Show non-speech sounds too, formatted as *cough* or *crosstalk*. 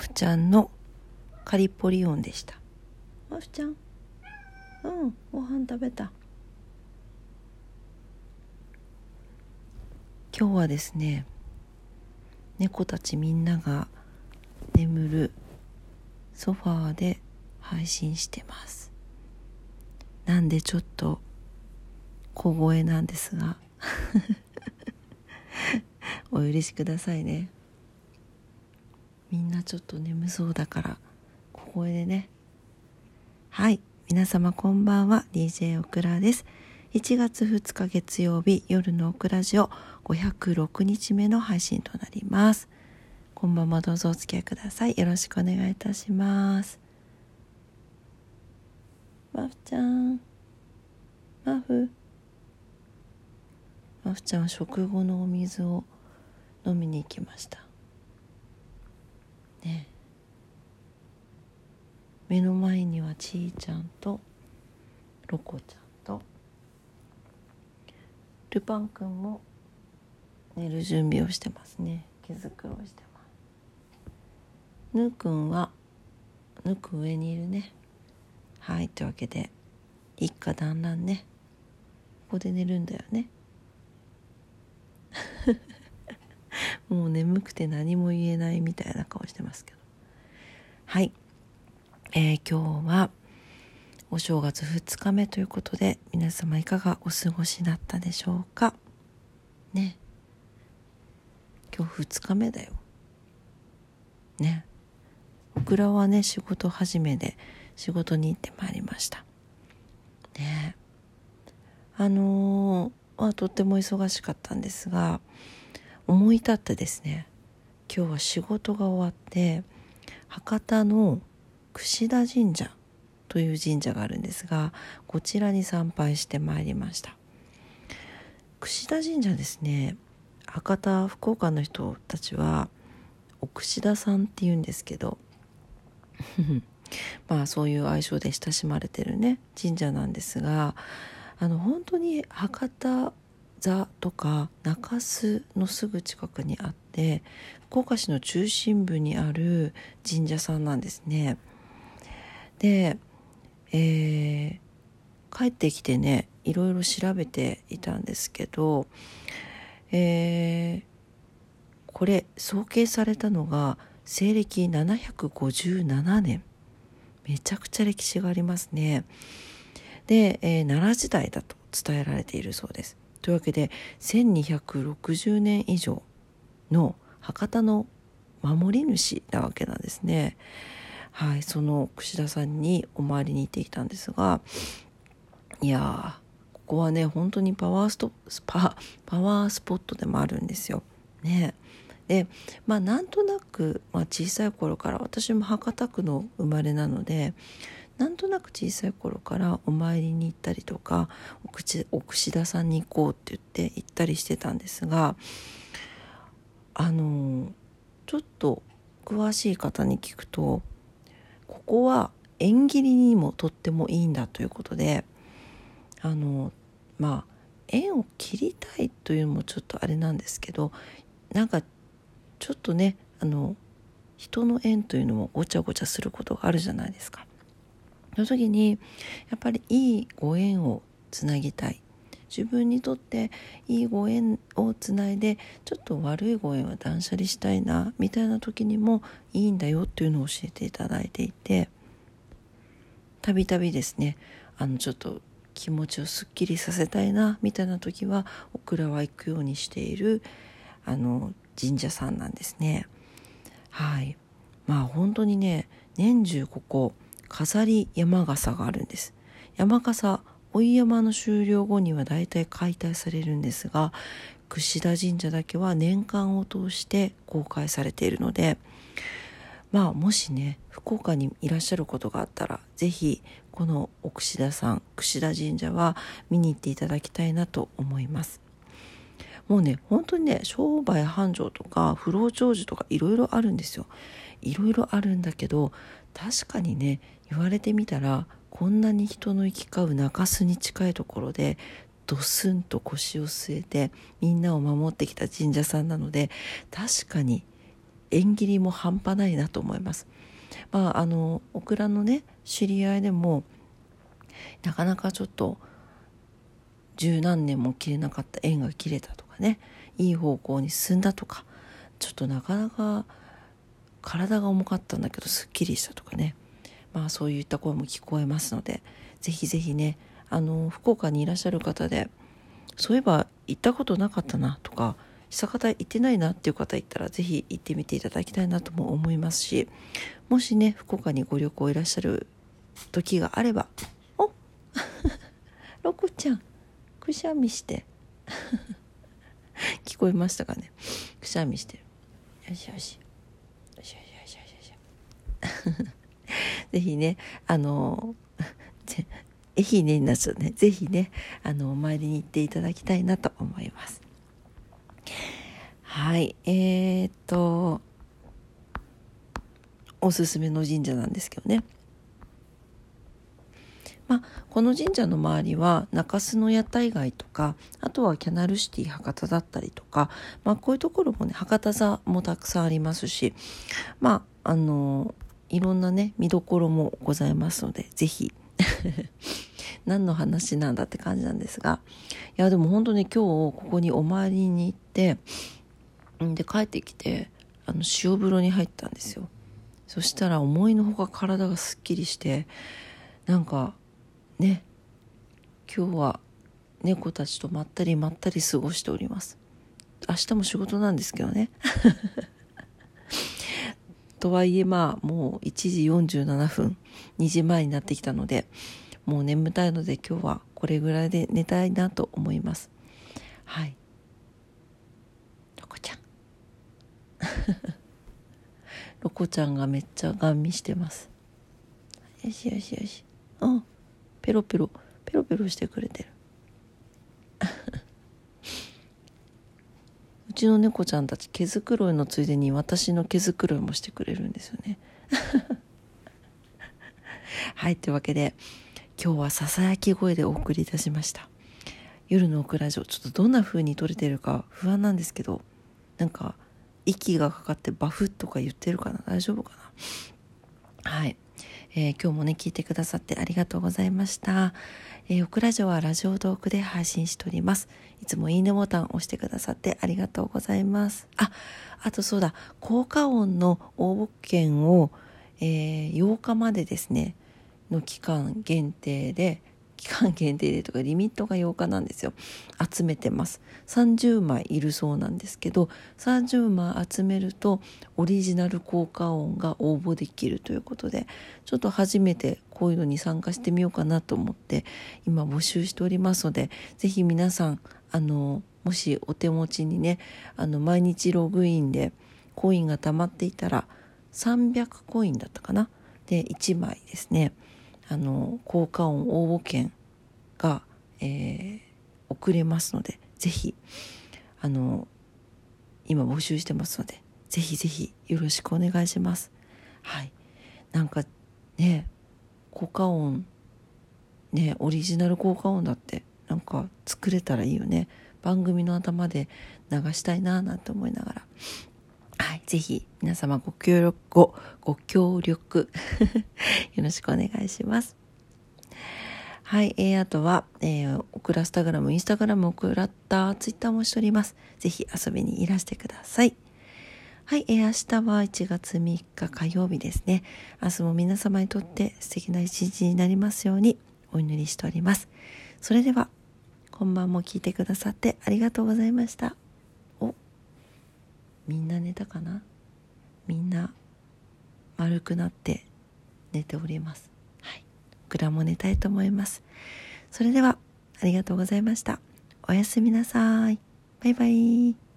フちゃんのカリポリオンでした。マフちゃん？うんご飯食べた。今日はですね猫たちみんなが眠るソファーで配信してます。なんでちょっと小声なんですが。*laughs* お許しくださいねみんなちょっと眠そうだから小声でね。はい。皆様こんばんは。DJ オクラです。1月2日月曜日夜のオクラジオ。506日目の配信となります。こんばんは。どうぞお付き合いください。よろしくお願いいたします。マフちゃん。マフマフちゃんは食後のお水を飲みに行きました。ね。目の前にはちーちゃんとロコちゃんとルパンくんも寝る準備をしてますね。毛づくろいしてます。ぬーくんはぬく上にいるね。はいというわけで一家団らんね。ここで寝るんだよね。もう眠くて何も言えないみたいな顔してますけど。はい、えー、今日はお正月2日目ということで皆様いかがお過ごしだったでしょうか？ね。今日2日目だよ。ね。オクラはね仕事始めで仕事に行ってまいりました。ね。あのー、まとっても忙しかったんですが思い立ってですね今日は仕事が終わって博多の櫛田神社という神社があるんですがこちらに参拝してまいりました。櫛田神社ですね博多福岡の人たちはお櫛田さんって言うんですけど *laughs* まあそういう愛称で親しまれてるね神社なんですがあの本当に博多座とか中洲のすぐ近くにあって福岡市の中心部にある神社さんなんですね。で、えー、帰ってきてねいろいろ調べていたんですけど、えー、これ創建されたのが西暦757年めちゃくちゃ歴史がありますね。で、えー、奈良時代だと伝えられているそうです。というわけで1260年以上の博多の守り主なわけなんですね。はい、その櫛田さんにお参りに行ってきたんですがいやここはね本当にパワーストパパワースポットでもあるんですよ。ねでまあなんとなく、まあ、小さい頃から私も博多区の生まれなのでなんとなく小さい頃からお参りに行ったりとかお串田さんに行こうって言って行ったりしてたんですがあのちょっと詳しい方に聞くとここは縁切りにもとってもいいんだということであのまあ縁を切りたいというのもちょっとあれなんですけどなんかちょっとねあの人の縁というのもごちゃごちゃすることがあるじゃないですか。その時にやっぱりいいご縁をつなぎたい自分にとっていいご縁をつないでちょっと悪いご縁は断捨離したいなみたいな時にもいいんだよっていうのを教えていただいていてたびたびですねあのちょっと気持ちをすっきりさせたいなみたいな時はオクラは行くようにしているあの神社さんなんですね。はいまあ本当にね年中ここ飾り山笠があるんです。山笠追い山の終了後には大体解体されるんですが櫛田神社だけは年間を通して公開されているのでまあもしね福岡にいらっしゃることがあったら是非この奥志田さん櫛田神社は見に行っていただきたいなと思います。もうね本当にね商売繁盛とか不老長寿とかいろいろあるんですよ。いろいろあるんだけど確かにね言われてみたらこんなに人の行き交う中洲に近いところでドスンと腰を据えてみんなを守ってきた神社さんなので確かに縁切りも半端ないなと思います。まああのオクラのね知り合いでもなかなかちょっと十何年も切れなかった縁が切れたとかねいい方向に進んだとかちょっとなかなか体が重かったんだけどすっきりしたとかねまあそういった声も聞こえますのでぜひぜひねあの福岡にいらっしゃる方でそういえば行ったことなかったなとか久方行ってないなっていう方いたらぜひ行ってみていただきたいなとも思いますしもしね福岡にご旅行いらっしゃる時があればお *laughs* ロコちゃんくしゃみして *laughs* 聞こえましたかね。くしゃみして。よしよしよしよしよしよしよしぜひねあのえひねになっちゃうねぜひねあのお参りに行っていただきたいなと思います。はいえー、っとおすすめの神社なんですけどね。まあ、この神社の周りは中洲の屋台街とかあとはキャナルシティ博多だったりとか、まあ、こういうところもね博多座もたくさんありますしまああのいろんなね見どころもございますので是非 *laughs* 何の話なんだって感じなんですが。いやでも本当に今日ここにお参りに行ってで帰ってきてあの塩風呂に入ったんですよ。そしたら思いのほか体がすっきりしてなんかね今日は猫たちとまったりまったり過ごしております。明日も仕事なんですけどね。とはいえまあもう1時47分2時前になってきたのでもう眠たいので今日はこれぐらいで寝たいなと思います。はい。ロコちゃん。*laughs* ロコちゃんがめっちゃガン見してます。よしよしよし。うん。ペロペロペロペロしてくれてる。ちの猫ちゃんたち毛づくろいのついでに私の毛づくろいもしてくれるんですよね。*laughs* はいというわけで今日はささやき声でお送りいたしました。夜のオクラジオちょっとどんな風に撮れてるか不安なんですけどなんか息がかかってバフとか言ってるかな？大丈夫かな？はい。えー、今日もね聞いてくださってありがとうございました、えー、オクラジオはラジオトークで配信しております。いつもいいねボタン押してくださってありがとうございます。ああとそうだ。効果音の応募券を、えー、8日までですねの期間限定で期間限定でとかリミットが8日なんですよ。集めてます。30枚いるそうなんですけど30枚集めるとオリジナル効果音が応募できるということでちょっと初めてこういうのに参加してみようかなと思って今募集しておりますので是非皆さんあのもしお手持ちにねあの毎日ログインでコインが貯まっていたら300コインだったかな？で1枚ですね。あの効果音応募券が、えー、送れますのでぜひあの今募集してますのでぜひぜひよろしくお願いします。はい。なんかね効果音ねオリジナル効果音だってなんか作れたらいいよね。番組の頭で流したいななんて思いながら。はい、ぜひ皆様ご協力ごご協力 *laughs* よろしくお願いします。はい、えー、あとは、えー、オクラスタグラム、インスタグラム、オクラッター、ツイッターもしております。ぜひ遊びにいらしてください。はい、えー、明日は1月3日火曜日ですね。明日も皆様にとって素敵な一日になりますようにお祈りしております。それでは、今晩も聞いてくださってありがとうございました。みんな寝たかな？みんな丸くなって寝ております。はい。僕らも寝たいと思います。それではありがとうございました。おやすみなさい。バイバイ。